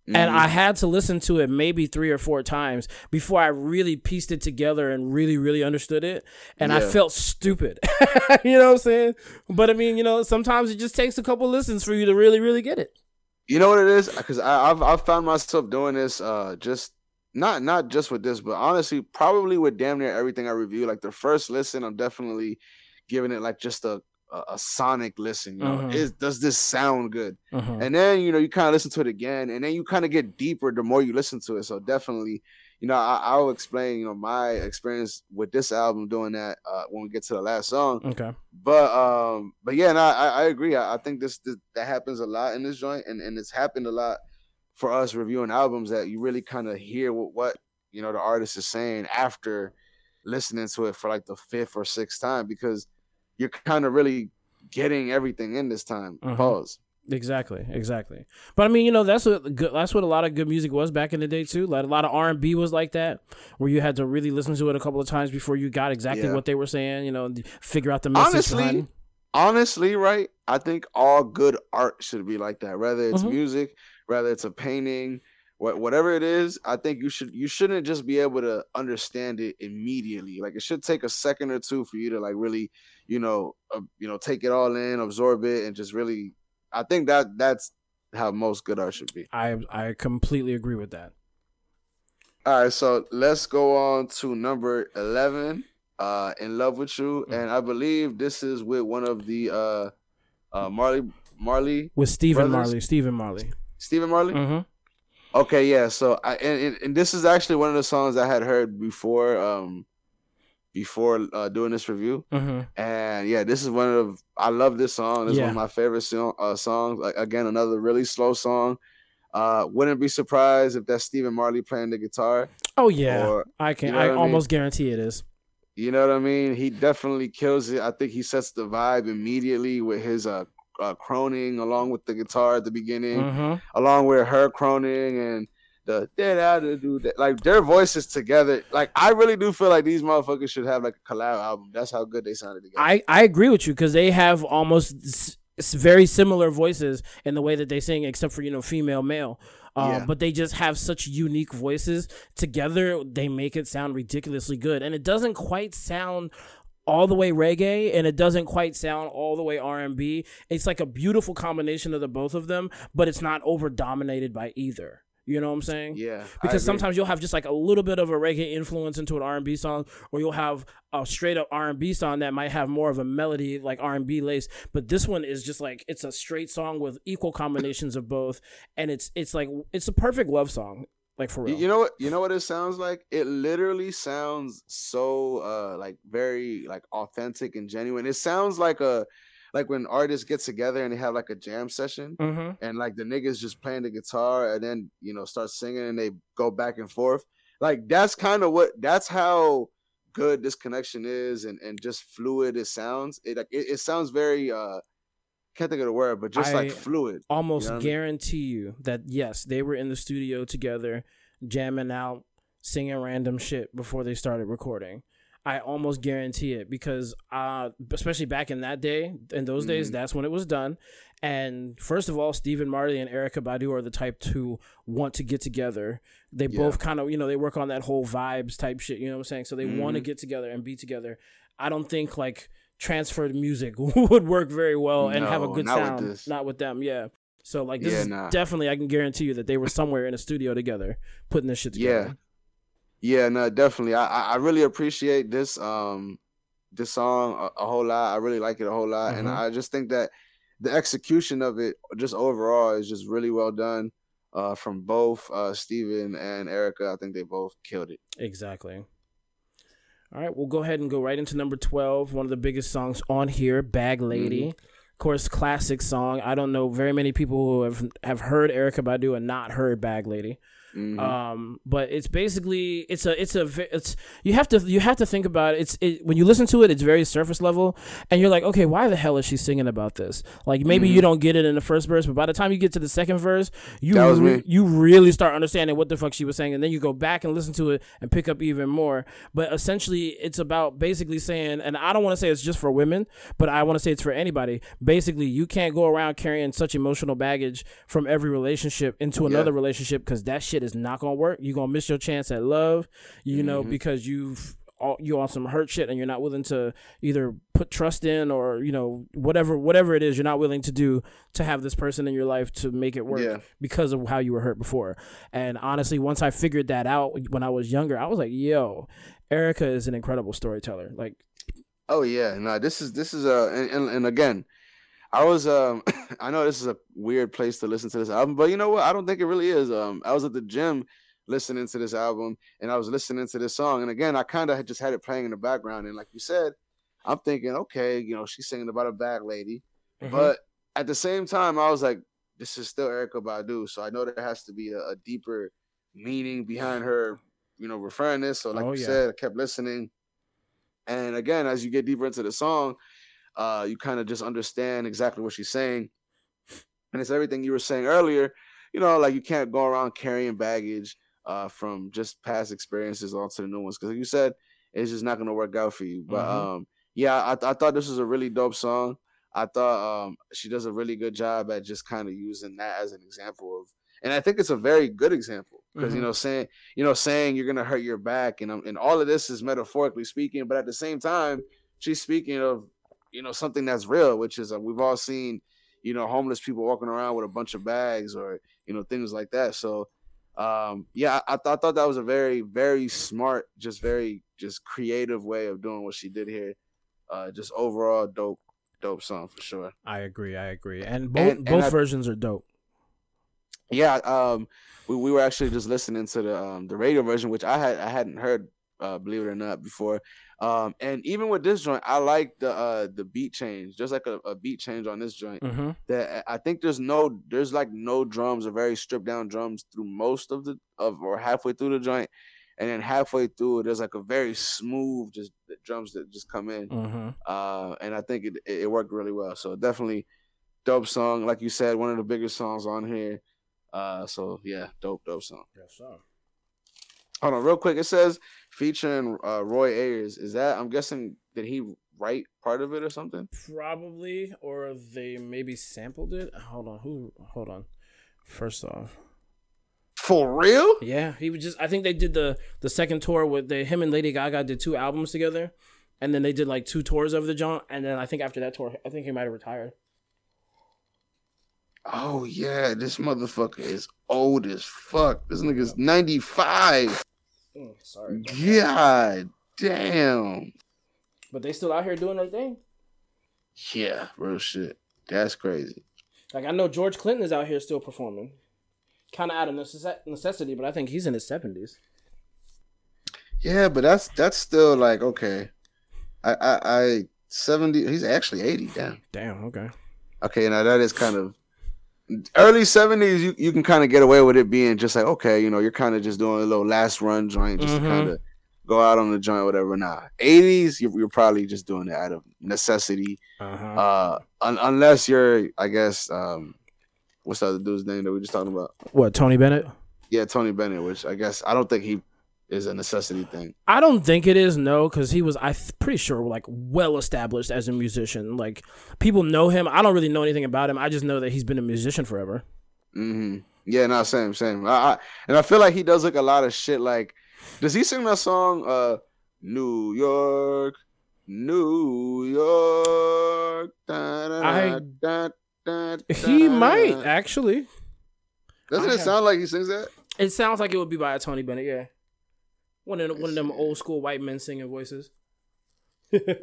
Mm-hmm. And I had to listen to it maybe three or four times before I really pieced it together and really, really understood it. And I felt stupid. you know what I'm saying? But I mean, you know, sometimes it just takes a couple listens for you to really, really get it. You know what it is? Because I've I've found myself doing this, uh, just not not just with this, but honestly, probably with damn near everything I review. Like the first listen, I'm definitely giving it like just a a, a sonic listen. You know, Mhm. is does this sound good? Mhm. And then you know you kind of listen to it again, and then you kind of get deeper the more you listen to it. So definitely, you know, I, I'll explain you know my experience with this album doing that uh, when we get to the last song. Okay. But um, but yeah, no, I, I agree. I, I think this, this that happens a lot in this joint, and, and it's happened a lot for us reviewing albums that you really kind of hear what, what you know the artist is saying after listening to it for like the fifth or sixth time because you're kind of really getting everything in this time. Mhm. Pause. Exactly, exactly. But I mean, you know, that's what good, that's what a lot of good music was back in the day too. Like a lot of R and B was like that, where you had to really listen to it a couple of times before you got exactly Yeah. what they were saying. You know, and figure out the message Honestly, honestly, right? I think all good art should be like that. Whether it's Mhm. music, whether it's a painting, whatever it is, I think you should you shouldn't just be able to understand it immediately. Like it should take a second or two for you to like really, you know, uh, you know, take it all in, absorb it, and just really. I think that that's how most good art should be. I I completely agree with that. All right, so let's go on to number eleven. Uh, in love with you, Mm. and I believe this is with one of the uh, uh Marley Marley With Stephen? Marley, Stephen Marley. Stephen Marley. Mm-hmm. Okay, yeah. So I and, and, this is actually one of the songs I had heard before um before uh, doing this review. Mm-hmm. And yeah, this is one of I love this song. It's one of my favorite song, uh, songs. Like, again, another really slow song. Uh, wouldn't be surprised if that's Stephen Marley playing the guitar. Oh yeah, Or, I can. you know I I mean? almost guarantee it is. You know what I mean? He definitely kills it. I think he sets the vibe immediately with his uh, uh croning along with the guitar at the beginning. Mm-hmm. along with her croning and the do that like their voices together. Like I really do feel like these motherfuckers should have like a collab album. That's how good they sounded together. I I agree with you because they have almost very similar voices in the way that they sing, except for you know female male. Um, Yeah. But they just have such unique voices together. They make it sound ridiculously good, and it doesn't quite sound all the way reggae, and it doesn't quite sound all the way R and B. It's like a beautiful combination of the both of them, but it's not over dominated by either. You know what I'm saying? yeah, because sometimes you'll have just like a little bit of a reggae influence into an R&B song or you'll have a straight up R&B song that might have more of a melody like R&B lace but this one is just like it's a straight song with equal combinations of both and it's it's like it's a perfect love song like for You- real You know what? You know what it sounds like? It literally sounds so uh like very like authentic and genuine. It sounds like a like when artists get together and they have like a jam session mm-hmm. and like the niggas just playing the guitar and then you know start singing and they go back and forth. Like that's kind of what that's how good this connection is and and just fluid it sounds. It like it, it sounds very uh can't think of the word, but just I- like fluid. almost You know what I mean? guarantee you that yes they were in the studio together jamming out singing random shit before they started recording i almost guarantee it because uh especially back in that day in those days Mhm. that's when it was done and first of all stephen marley and erykah badu are the type to want to get together they Yeah. both kind of you know they work on that whole vibes type shit you know what i'm saying so they want to get together and be together i don't think like transferred music would work very well and have a good not with sound. this. Not with them, yeah. So like this Yeah, is nah. definitely I can guarantee you that they were somewhere in a studio together putting this shit together. Yeah, Yeah, no, definitely. I I really appreciate this um this song a, a whole lot. I really like it a whole lot, and Mhm. I just think that the execution of it, just overall, is just really well done. Uh, from both uh Stephen and Erykah, I think they both killed it. Exactly. All right, we'll go ahead and go right into number 12, one of the biggest songs on here, Bag Lady. Mm-hmm. Of course, classic song. I don't know very many people who have have heard Erykah Badu and not heard Bag Lady. Mhm. Um, but it's basically it's a it's a it's you have to you have to think about it. It's it, when you listen to it, it's very surface level, and you're like, okay, why the hell is she singing about this? Like maybe Mm-hmm. you don't get it in the first verse, but by the time you get to the second verse, you That was re- me. you really start understanding what the fuck she was saying, and then you go back and listen to it and pick up even more. But essentially, it's about basically saying, and I don't want to say it's just for women, but I want to say it's for anybody. Basically, you can't go around carrying such emotional baggage from every relationship into another relationship because that shit is not gonna work. You're gonna miss your chance at love, you know, Mm-hmm. because you've all- you on some hurt shit and you're not willing to either put trust in or you know whatever whatever it is you're not willing to do to have this person in your life to make it work Yeah. because of how you were hurt before. And honestly, once I figured that out when I was younger, I was like, yo, Erykah is an incredible storyteller. Like, Oh yeah, no, this is this is a and, and, and again, I was um I know this is a weird place to listen to this album, but you know what? I don't think it really is. Um, I was at the gym listening to this album, and I was listening to this song, and again, I kind of had just had it playing in the background, and like you said, I'm thinking, okay, you know, she's singing about a bad lady, but at the same time, I was like, this is still Erykah Badu, so I know there has to be a, a deeper meaning behind her, you know, referring this. So like Oh, you yeah. said, I kept listening, and again, as you get deeper into the song, uh, you kind of just understand exactly what she's saying, and it's everything you were saying earlier. You know, like you can't go around carrying baggage uh, from just past experiences onto the new ones because, like you said, it's just not going to work out for you. But Mhm. um, yeah, I, I thought this was a really dope song. I thought um, she does a really good job at just kind of using that as an example of, and I think it's a very good example because you Mhm. know saying you know saying you're gonna hurt your back and um, and all of this is metaphorically speaking, but at the same time she's speaking of you know something that's real, which is uh, we've all seen you know homeless people walking around with a bunch of bags or you know things like that. So um yeah I, I, thought, I thought that was a very very smart just very just creative way of doing what she did here uh just overall dope dope song for sure I agree. I agree. And both And- and both I- versions are dope. yeah um we, we were actually just listening to the um the radio version which i had i hadn't heard uh believe it or not before um and even with this joint i like the uh the beat change just like a, a beat change on this joint Mm-hmm. that i think there's no there's like no drums or very stripped down drums through most of the of or halfway through the joint and then halfway through there's like a very smooth just the drums that just come in Mm-hmm. uh, and I think it, it it worked really well. So definitely dope song, like you said, one of the biggest songs on here. Uh, so yeah, dope, dope song. Yes, sir. Hold on, real quick. It says featuring uh, Roy Ayers. Is that? I'm guessing did he write part of it or something? Probably, or they maybe sampled it. Hold on, who? Hold on. First off, For real? yeah, he was just. I think they did the the second tour with the him and Lady Gaga did two albums together, and then they did like two tours of the joint, and then I think after that tour, I think he might have retired. Oh yeah, this motherfucker is old as fuck. This nigga's 95. Mm, sorry, God damn. but they still out here doing their thing. Yeah, real shit. That's crazy. Like I know George Clinton is out here still performing, kind of out of necess- necessity, but I think he's in his seventies. Yeah, but that's that's still like okay. I I, I seventy. He's actually eighty. Damn. Damn. Okay. Okay, now that is kind of early seventies. You you can kind of get away with it being just like okay, you know, you're kind of just doing a little last run joint, just Mhm. to kind of go out on the joint, whatever. Nah, eighties, you're, you're probably just doing it out of necessity. Uh-huh. Uh, un- unless you're, I guess, um, what's the other dude's name that we just talking about? what Tony Bennett? Yeah, Tony Bennett. Which I guess I don't think he is a necessity thing. I don't think it is no, because he was I th- pretty sure like well established as a musician. Like people know him. I don't really know anything about him. I just know that he's been a musician forever. hmm Yeah, no, same, same. I, I, and I feel like he does like a lot of shit. Like, does he sing that song? Uh, New York, New York? I- da, da, He da. might actually. Doesn't I it sound like he sings that? It sounds like it would be by a Tony Bennett. Yeah, one of one of them old school white men singing voices. Yeah.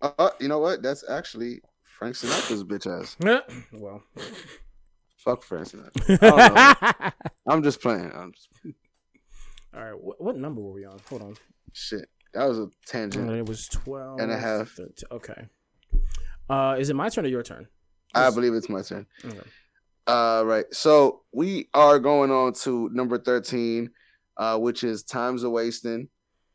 Uh, uh, you know what? That's actually Frank Sinatra's bitch ass. well, Fuck Frank Sinatra. I don't know. I'm just playing. I'm just all right. What, what number were we on? Hold on. shit. That was a tangent. It was twelve And a half. 13. Okay. Uh, is it my turn or your turn? I believe it's my turn. Okay. Uh, right. So we are going on to number 13, uh, which is Time's a Wastin'.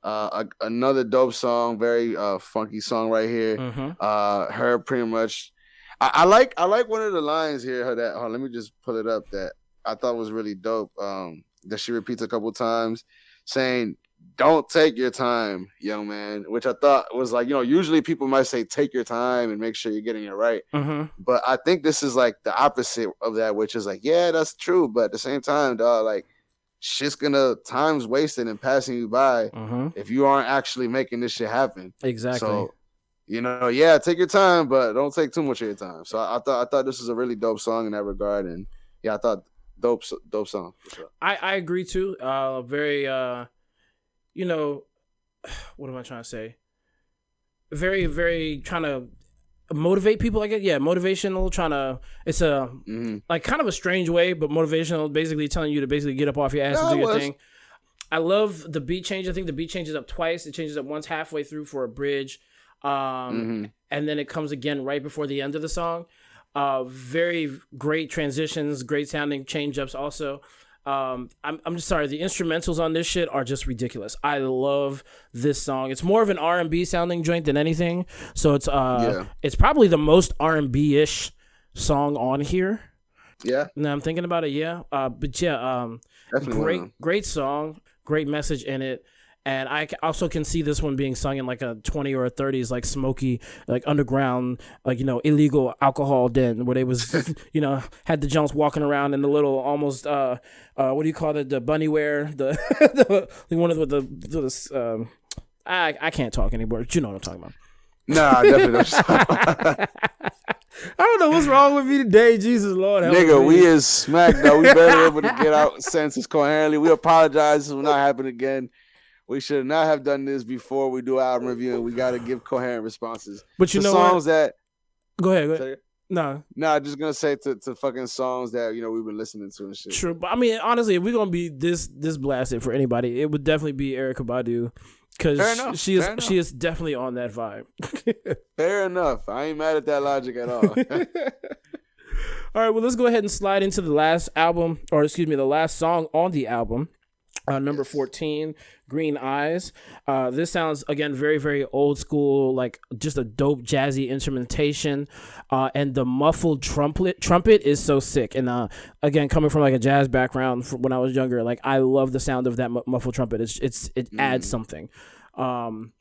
Uh, a- another dope song, very uh funky song right here. Mm-hmm. Uh, her pretty much. I, I like I like one of the lines here. Her that. Oh, let me just pull it up. That I thought was really dope. Um, that she repeats a couple times, saying, "Don't take your time, young man," which I thought was like you know usually people might say take your time and make sure you're getting it right. Mm-hmm. But I think this is like the opposite of that, which is like, yeah, that's true. But at the same time, dog, like shit's gonna time's wasted and passing you by Mm-hmm. if you aren't actually making this shit happen. Exactly. So, you know, yeah, take your time, but don't take too much of your time. So I, I thought I thought this was a really dope song in that regard, and yeah, I thought dope dope song. For sure. I, I agree too. Uh, very, uh, you know, what am I trying to say? Very, very trying to motivate people. Like, yeah, motivational. Trying to, it's a hmm like kind of a strange way, but motivational. Basically, telling you to basically get up off your ass and do your thing. I love the beat change. I think the beat changes up twice. It changes up once halfway through for a bridge, um, hmm and then it comes again right before the end of the song. Uh, very great transitions, great sounding change ups. Also, um, I'm I'm just sorry. The instrumentals on this shit are just ridiculous. I love this song. It's more of an R and B sounding joint than anything. So it's uh, Yeah. it's probably the most R and B ish song on here. Yeah, Now I'm thinking about it. Yeah. Uh, but yeah. Um, definitely. great great song great message in it and i also can see this one being sung in like a 20 or a 30s like smoky like underground like you know illegal alcohol den where they was you know had the Jones walking around in the little almost uh uh what do you call it the bunny wear the the, one of the, the, the um I, I can't talk anymore. but You know what I'm talking about. Nah, definitely. don't. I don't know what's wrong with me today. Jesus Lord, Nigga, me. we is smacked though. We better able to get out sentences coherently. We apologize. This will not happen again. We should not have done this before we do album review, and we got to give coherent responses. But you know what? songs that Go ahead. Go ahead. No, Nah, just gonna say to, to fucking songs that you know we've been listening to and shit. True, but I mean, honestly, if we're gonna be this this blasted for anybody, it would definitely be Erykah Badu because she is fair enough. she is definitely on that vibe. Fair enough. I ain't mad at that logic at all. All right, well, let's go ahead and slide into the last album, or excuse me, the last song on the album. Uh, number 14, Green Eyes. Uh, this sounds, again, very, very old school, like just a dope jazzy instrumentation. Uh, and the muffled trumpet trumpet is so sick. And uh, again, coming from like a jazz background when I was younger, like I love the sound of that mu- muffled trumpet. It's, it's It adds something. Um,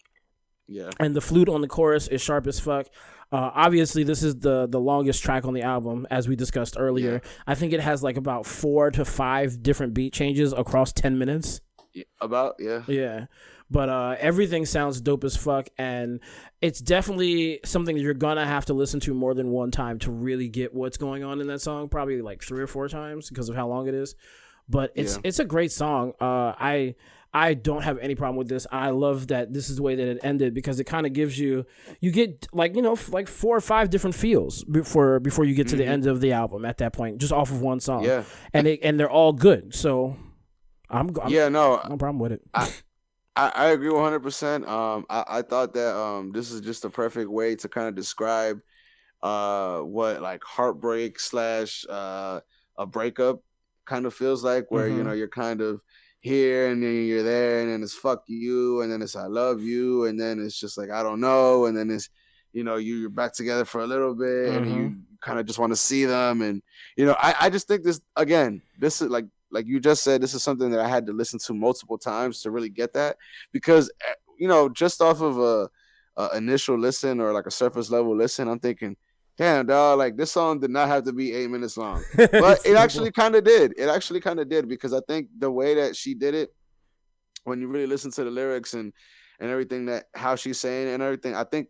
yeah. and the flute on the chorus is sharp as fuck. Uh, obviously, this is the the longest track on the album, as we discussed earlier. I think it has like about four to five different beat changes across ten minutes. Yeah, About yeah. Yeah, but uh, everything sounds dope as fuck, and it's definitely something that you're gonna have to listen to more than one time to really get what's going on in that song. Probably like three or four times because of how long it is. But it's Yeah. it's a great song. Uh, I I don't have any problem with this. I love that this is the way that it ended because it kind of gives you you get like you know f- like four or five different feels before before you get to the end of the album at that point just off of one song. Yeah. and it, and they're all good. So I'm, I'm Yeah, no, no problem with it. I, I agree 100%. Um, I, I thought that um, this is just a perfect way to kind of describe uh, what like heartbreak slash uh, a breakup kind of feels like, where you Mhm. know you're kind of here and then you're there, and then it's fuck you, and then it's I love you, and then it's just like I don't know, and then it's you know you- you're back together for a little bit, and you kind of just want to see them, and you know I, I just think this again, this is like like you just said, this is something that I had to listen to multiple times to really get that because eh, you know just off of a, a initial listen or like a surface level listen, I'm thinking, damn dog, like this song did not have to be eight minutes long, but it actually kind of did. It actually kind of did because I think the way that she did it, when you really listen to the lyrics and and everything that how she's saying and everything, I think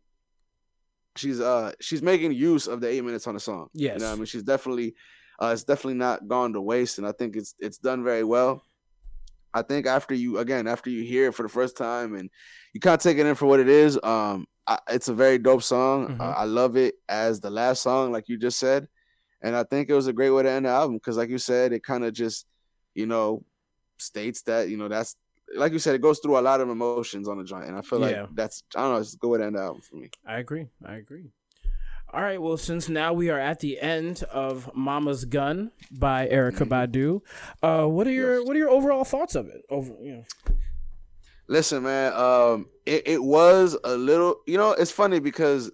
she's uh she's making use of the eight minutes on the song. Yes. You know I mean? She's definitely uh it's definitely not gone to waste and I think it's it's done very well. I think after you again, after you hear it for the first time and you kind of take it in for what it is, um I, it's a very dope song. Mhm. Uh, I love it as the last song, like you just said. And I think it was a great way to end the album because, like you said, it kind of just, you know, states that, you know, that's like you said, it goes through a lot of emotions on the joint. And I feel Yeah. like that's, I don't know, it's a good way to end the album for me. I agree. I agree. All right. Well, since now we are at the end of "Mama's Gun" by Erykah Badu, uh, what are your Yes. what are your overall thoughts of it? Over, you know. Listen, man, um, it, it was a little, you know, it's funny because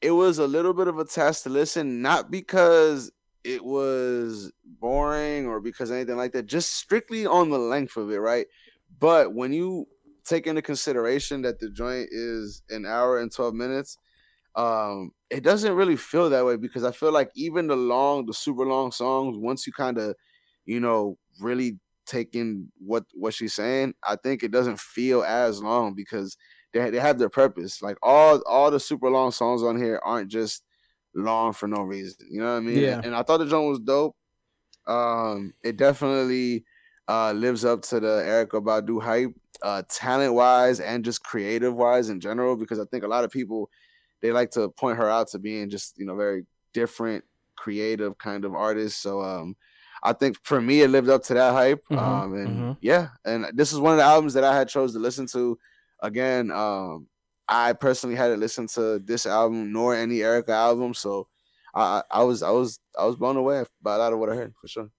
it was a little bit of a test to listen, not because it was boring or because anything like that, just strictly on the length of it, right? But when you take into consideration that the joint is an hour and 12 minutes, um, it doesn't really feel that way because I feel like even the long, the super long songs, once you kind of, you know, really take in what what she's saying, I think it doesn't feel as long because they they have their purpose. Like all all the super long songs on here aren't just long for no reason. You know what I mean? Yeah. And I thought the joint was dope. Um, it definitely uh lives up to the Erykah Badu hype, uh, talent wise and just creative wise in general. Because I think a lot of people they like to point her out to being just you know very different, creative kind of artist. So um, I think for me it lived up to that hype. Mhm, Um, and mhm. yeah, and this is one of the albums that I had chose to listen to. Again, um, I personally hadn't listened to this album nor any Erykah album, so I, I was I was I was blown away by a lot of what I heard for sure.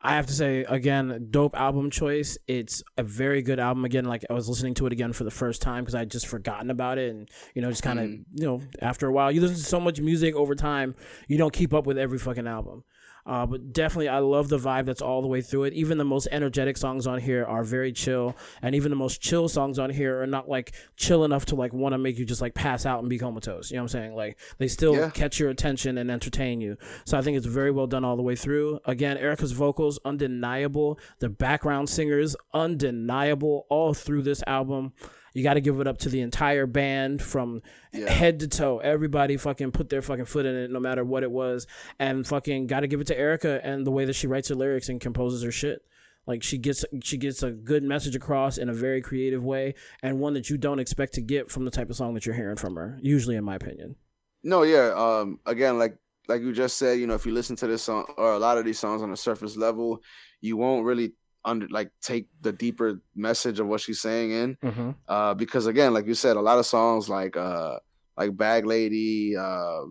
I have to say again, dope album choice. It's a very good album. Again, like I was listening to it again for the first time because I would just forgotten about it, and you know, just kind of Mhm. you know, after a while, you listen to so much music over time, you don't keep up with every fucking album. Uh, but definitely, I love the vibe that's all the way through it. Even the most energetic songs on here are very chill, and even the most chill songs on here are not like chill enough to like want to make you just like pass out and be comatose. You know what I'm saying? Like they still Yeah. catch your attention and entertain you. So I think it's very well done all the way through. Again, Erykah's vocals undeniable. The background singers undeniable all through this album. You got to give it up to the entire band from Yeah. head to toe. Everybody fucking put their fucking foot in it, no matter what it was, and fucking got to give it to Erykah and the way that she writes her lyrics and composes her shit. Like she gets she gets a good message across in a very creative way, and one that you don't expect to get from the type of song that you're hearing from her. Usually, in my opinion. No, yeah. Um, again, like like you just said, you know, if you listen to this song or a lot of these songs on a surface level, you won't really under like take the deeper message of what she's saying in. Mm-hmm. Uh, because again, like you said, a lot of songs like uh like Bag Lady, uh,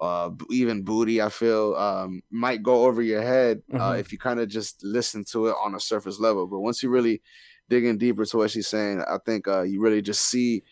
uh, even Booty, I feel um might go over your head uh, Mhm. if you kind of just listen to it on a surface level. But once you really dig in deeper to what she's saying, I think uh you really just see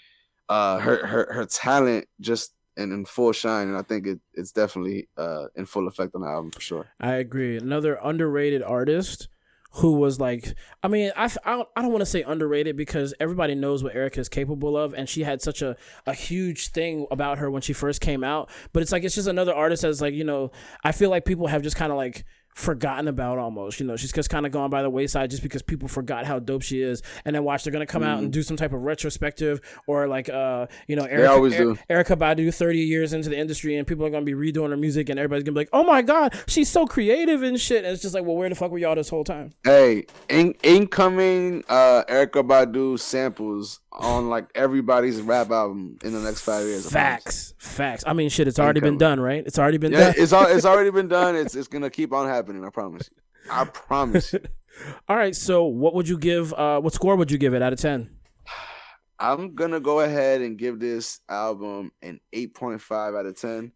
uh her her her talent just in, in full shine, and I think it it's definitely uh in full effect on the album for sure. I agree. Another underrated artist who was like, I mean, I, I don't, I don't want to say underrated because everybody knows what Erykah is capable of, and she had such a, a huge thing about her when she first came out. But it's like it's just another artist that's like, you know, I feel like people have just kind of like forgotten about almost. You know, she's just kind of gone by the wayside just because people forgot how dope she is, and then watch they're gonna come out and do some type of retrospective or like, uh, you know, Erykah, always Er- do. Erykah Badu, thirty years into the industry, and people are gonna be redoing her music, and everybody's gonna be like, oh my god, she's so creative and shit. And it's just like, well, where the fuck were y'all this whole time? Hey, in, incoming uh Erykah Badu samples on like everybody's rap album in the next five years. Facts, facts. I mean, shit, it's already been done, right? It's already been Yeah, done. it's all it's already been done. It's it's gonna keep on happening. I promise you. I promise. All right, so what would you give? Uh, what score would you give it out of ten? I'm gonna go ahead and give this album an 8.5 out of 10.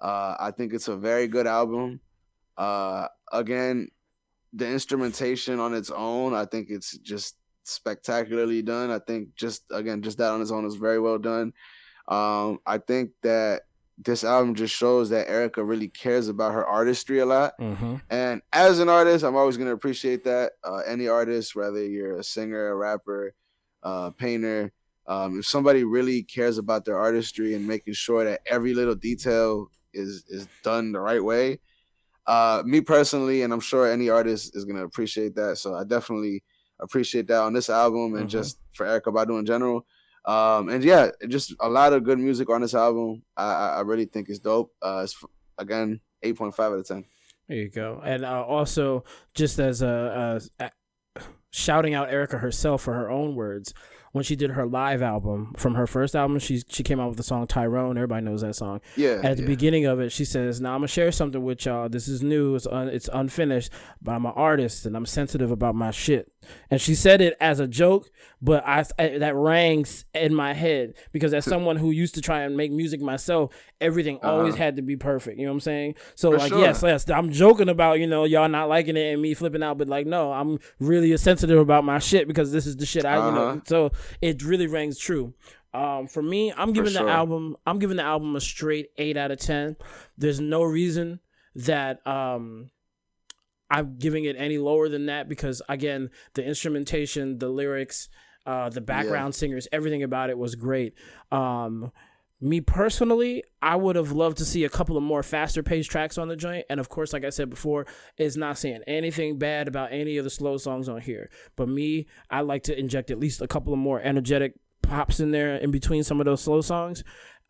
Uh, I think it's a very good album. Uh, again, the instrumentation on its own, I think it's just spectacularly done. I think just again, just that on its own is very well done. Um, I think that this album just shows that Erykah really cares about her artistry a lot. Mm-hmm. And as an artist, I'm always gonna appreciate that. Uh, any artist, whether you're a singer, a rapper, uh, painter, um, if somebody really cares about their artistry and making sure that every little detail is is done the right way, uh, me personally, and I'm sure any artist is gonna appreciate that. So I definitely appreciate that on this album and Mhm. just for Erykah Badu in general. Um, and yeah, just a lot of good music on this album. I I really think it's dope. Uh, it's again eight point five out of ten. There you go. And uh, also, just as a, a, a shouting out Erykah herself for her own words, when she did her live album from her first album, she she came out with the song Tyrone. Everybody knows that song. Yeah. At the yeah. beginning of it, she says, "Now I'm gonna share something with y'all. This is new. It's un, it's unfinished, but I'm an artist and I'm sensitive about my shit." And she said it as a joke, but I, I that rangs in my head because as someone who used to try and make music myself, everything uh-huh. always had to be perfect. You know what I'm saying? So For like, sure. yes, yes, I'm joking about you know y'all not liking it and me flipping out, but like, no, I'm really sensitive about my shit because this is the shit I uh-huh. you know. Uh-huh. So it really rings true. Um, for me, I'm giving sure. the album I'm giving the album a straight eight out of ten. There's no reason that um I'm giving it any lower than that because again, the instrumentation, the lyrics, uh, the background yeah. singers, everything about it was great. Um, me personally, I would have loved to see a couple of more faster paced tracks on the joint. And of course, like I said before, it's not saying anything bad about any of the slow songs on here. But me, I like to inject at least a couple of more energetic pops in there in between some of those slow songs.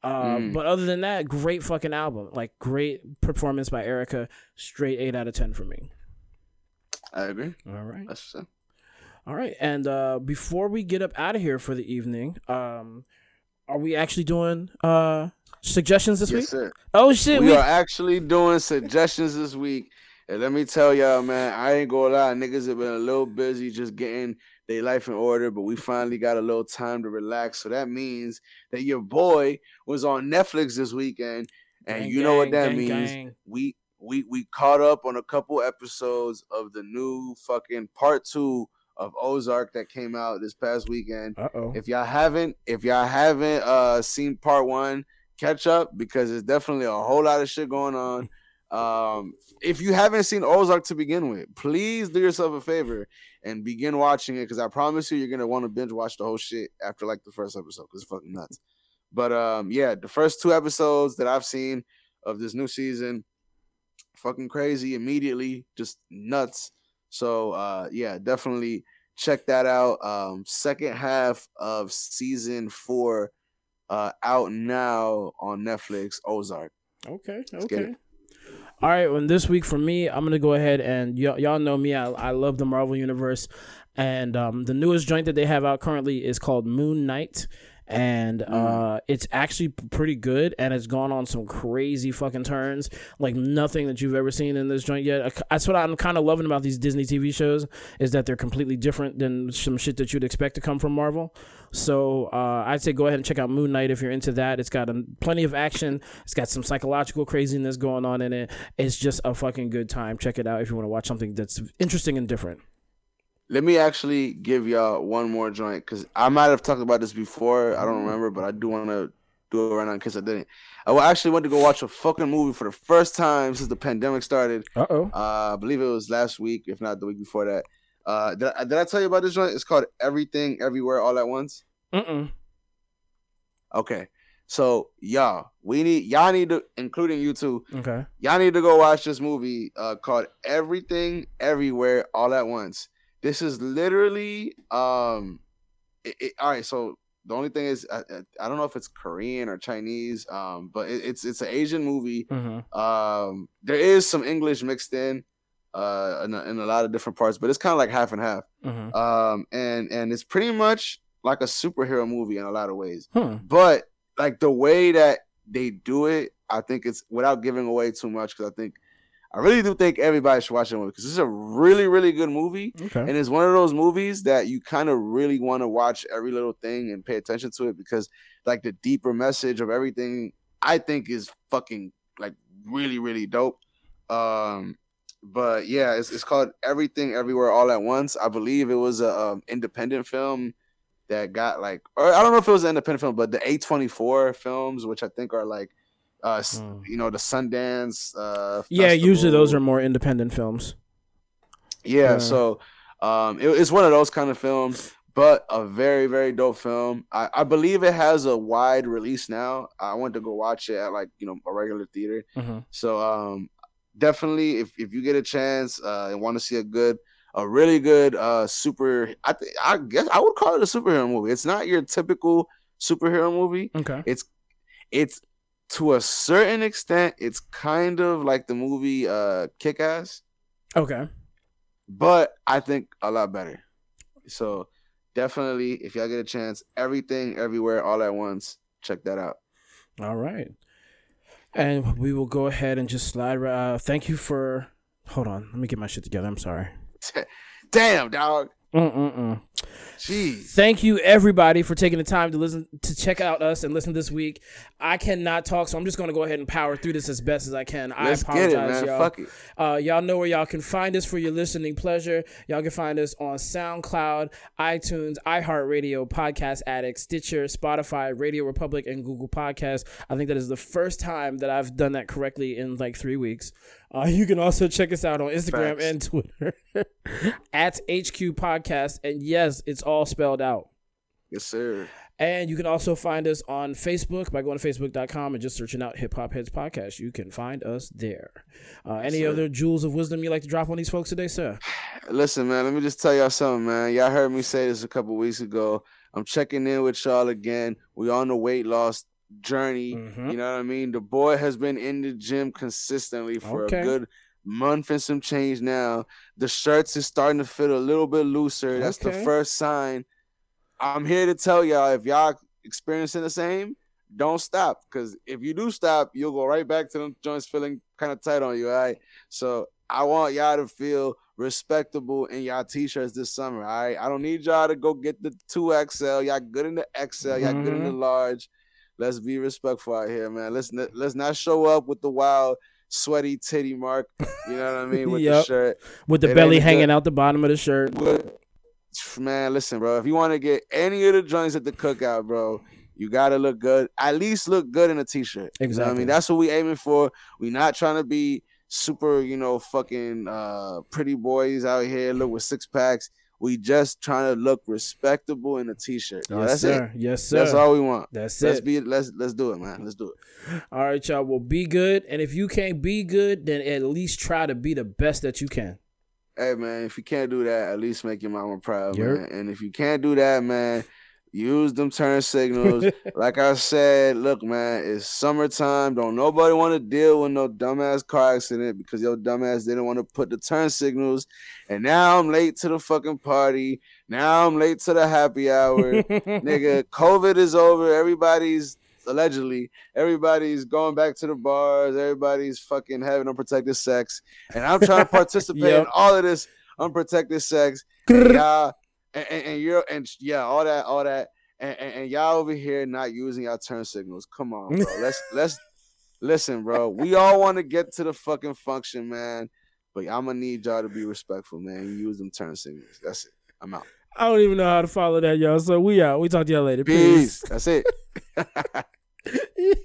Uh, mm. But other than that, great fucking album. Like great performance by Erykah. Straight eight out of ten for me. I agree. All right. That's so. All right. And uh, before we get up out of here for the evening, um, are we actually doing uh, suggestions this yes, week? Sir. Oh shit. We, we, are actually doing suggestions this week. And let me tell y'all, man, I ain't gonna lie, niggas have been a little busy just getting their life in order, but we finally got a little time to relax. So that means that your boy was on Netflix this weekend, and gang, you know what that gang, means. We we we caught up on a couple episodes of the new fucking part two of Ozark that came out this past weekend. Uh-oh. If y'all haven't, if y'all haven't uh seen part one, catch up because there's definitely a whole lot of shit going on. Um, if you haven't seen Ozark to begin with, please do yourself a favor and begin watching it because I promise you, you're gonna want to binge watch the whole shit after like the first episode because it's fucking nuts. But um, yeah, the first two episodes that I've seen of this new season fucking crazy immediately, just nuts. So uh yeah, definitely check that out. Um second half of season 4 uh out now on Netflix, Ozark. Okay, okay. All right, well, this week for me, I'm gonna go ahead and y- y'all know me. I, I love the Marvel universe, and um, the newest joint that they have out currently is called Moon Knight, and mm. uh, it's actually pretty good and it's gone on some crazy fucking turns. Like nothing that you've ever seen in this joint yet. That's what i'm kind of loving about these disney tv shows is that they're completely different than some shit that you'd expect to come from marvel. So uh, i'd say go ahead and check out moon knight if you're into that. It's got a, plenty of action. It's got some psychological craziness going on in it. It's just a fucking good time. Check it out if you want to watch something that's interesting and different let me actually give y'all one more joint because I might have talked about this before. I don't remember, but I do want to do it right now in case I didn't. I actually went to go watch a fucking movie for the first time since the pandemic started. Uh-oh. Uh I believe it was last week, if not the week before that. Uh, did I, did I tell you about this joint? It's called Everything Everywhere All at Once. Mm-mm. Okay. So y'all, we need y'all need to, including you too. Okay. Y'all need to go watch this movie uh, called Everything Everywhere All at Once. This is literally um, it, it, all right. So the only thing is, I, I, don't know if it's Korean or Chinese, um, but it, it's it's an Asian movie. Mm-hmm. Um, there is some English mixed in, uh, in a, in a lot of different parts, but it's kind of like half and half. Mm-hmm. Um, and and it's pretty much like a superhero movie in a lot of ways. Hmm. But like the way that they do it, I think it's without giving away too much because I think I really do think everybody should watch the movie because this is a really, really good movie. Okay. And it's one of those movies that you kind of really want to watch every little thing and pay attention to it because, like, the deeper message of everything, I think is fucking like really, really dope. Um, but yeah, it's, it's called Everything Everywhere All at Once. I believe it was a um, independent film that got like, or I don't know if it was an independent film, but the A24 films, which I think are like uh, mm. you know, the Sundance. Uh, yeah, usually those are more independent films. Yeah, yeah. so um, it, it's one of those kind of films, but a very very dope film. I, I believe it has a wide release now. I went to go watch it at like you know a regular theater. Mm-hmm. So um, definitely, if if you get a chance uh, and want to see a good a really good uh super I th- I guess I would call it a superhero movie. It's not your typical superhero movie. Okay. It's it's to a certain extent, it's kind of like the movie uh Kick Ass, Okay. but I think a lot better. So definitely, if y'all get a chance, everything, everywhere, all at once, check that out. All right. And we will go ahead and just slide. Uh, thank you for. Hold on. Let me get my shit together. I'm sorry. Damn, dog. Mm-mm-mm. Jeez. Thank you everybody for taking the time to listen to check out us and listen this week. I cannot talk, so I'm just gonna go ahead and power through this as best as I can. Let's I get apologize, it, man. y'all. Fuck it. Uh, y'all know where y'all can find us for your listening pleasure. Y'all can find us on SoundCloud, iTunes, iHeartRadio, Podcast Addict, Stitcher, Spotify, Radio Republic, and Google Podcasts. I think that is the first time that I've done that correctly in like three weeks. Uh, you can also check us out on Instagram Facts. and Twitter at HQ Podcast. And yes, it's all spelled out. Yes, sir. And you can also find us on Facebook by going to facebook.com and just searching out Hip Hop Heads Podcast. You can find us there. Uh, any sir. other jewels of wisdom you like to drop on these folks today, sir? Listen, man, let me just tell y'all something, man. Y'all heard me say this a couple weeks ago. I'm checking in with y'all again. We on the weight loss journey. Mhm. You know what I mean? The boy has been in the gym consistently for Okay. a good month and some change now. The shirts is starting to fit a little bit looser. That's the first sign. I'm here to tell y'all if y'all experiencing the same, don't stop. Because if you do stop, you'll go right back to them joints feeling kind of tight on you. All right. So I want y'all to feel respectable in y'all t-shirts this summer. All right. I don't need y'all to go get the 2XL. Y'all good in the XL. Y'all good in the large. Let's be respectful out here, man. Let's n- let's not show up with the wild sweaty titty mark. You know what I mean? With the shirt. With the It belly hanging good. out the bottom of the shirt. But, man, listen, bro. If you want to get any of the joints at the cookout, bro, you gotta look good. At least look good in a t-shirt. You know I mean, that's what we aiming for. We not trying to be super, you know, fucking uh pretty boys out here. Look with six packs. We just trying to look respectable in a t-shirt. Yes, that's sir. it. Yes, sir. That's all we want. That's Let's it. be let's let's do it, man. Let's do it. all right, y'all. Well, be good. And if you can't be good, then at least try to be the best that you can. Hey man, if you can't do that, at least make your mama proud, Yep. man. And if you can't do that, man, use them turn signals. like I said, look, man, it's summertime. Don't nobody want to deal with no dumbass car accident because your dumbass didn't want to put the turn signals. And now I'm late to the fucking party. Now I'm late to the happy hour. Nigga, COVID is over. Everybody's allegedly everybody's going back to the bars. Everybody's fucking having unprotected sex, and I'm trying to participate in all of this unprotected sex. Y'all, and, and, and you're and yeah, all that, all that, and, and, and y'all over here not using y'all turn signals. Come on, bro. Let's let's listen, bro. We all want to get to the fucking function, man. But I'm gonna need y'all to be respectful, man. Use them turn signals. That's it. I'm out. I don't even know how to follow that, y'all. So we out. We talk to y'all later. Peace. That's it. Peace.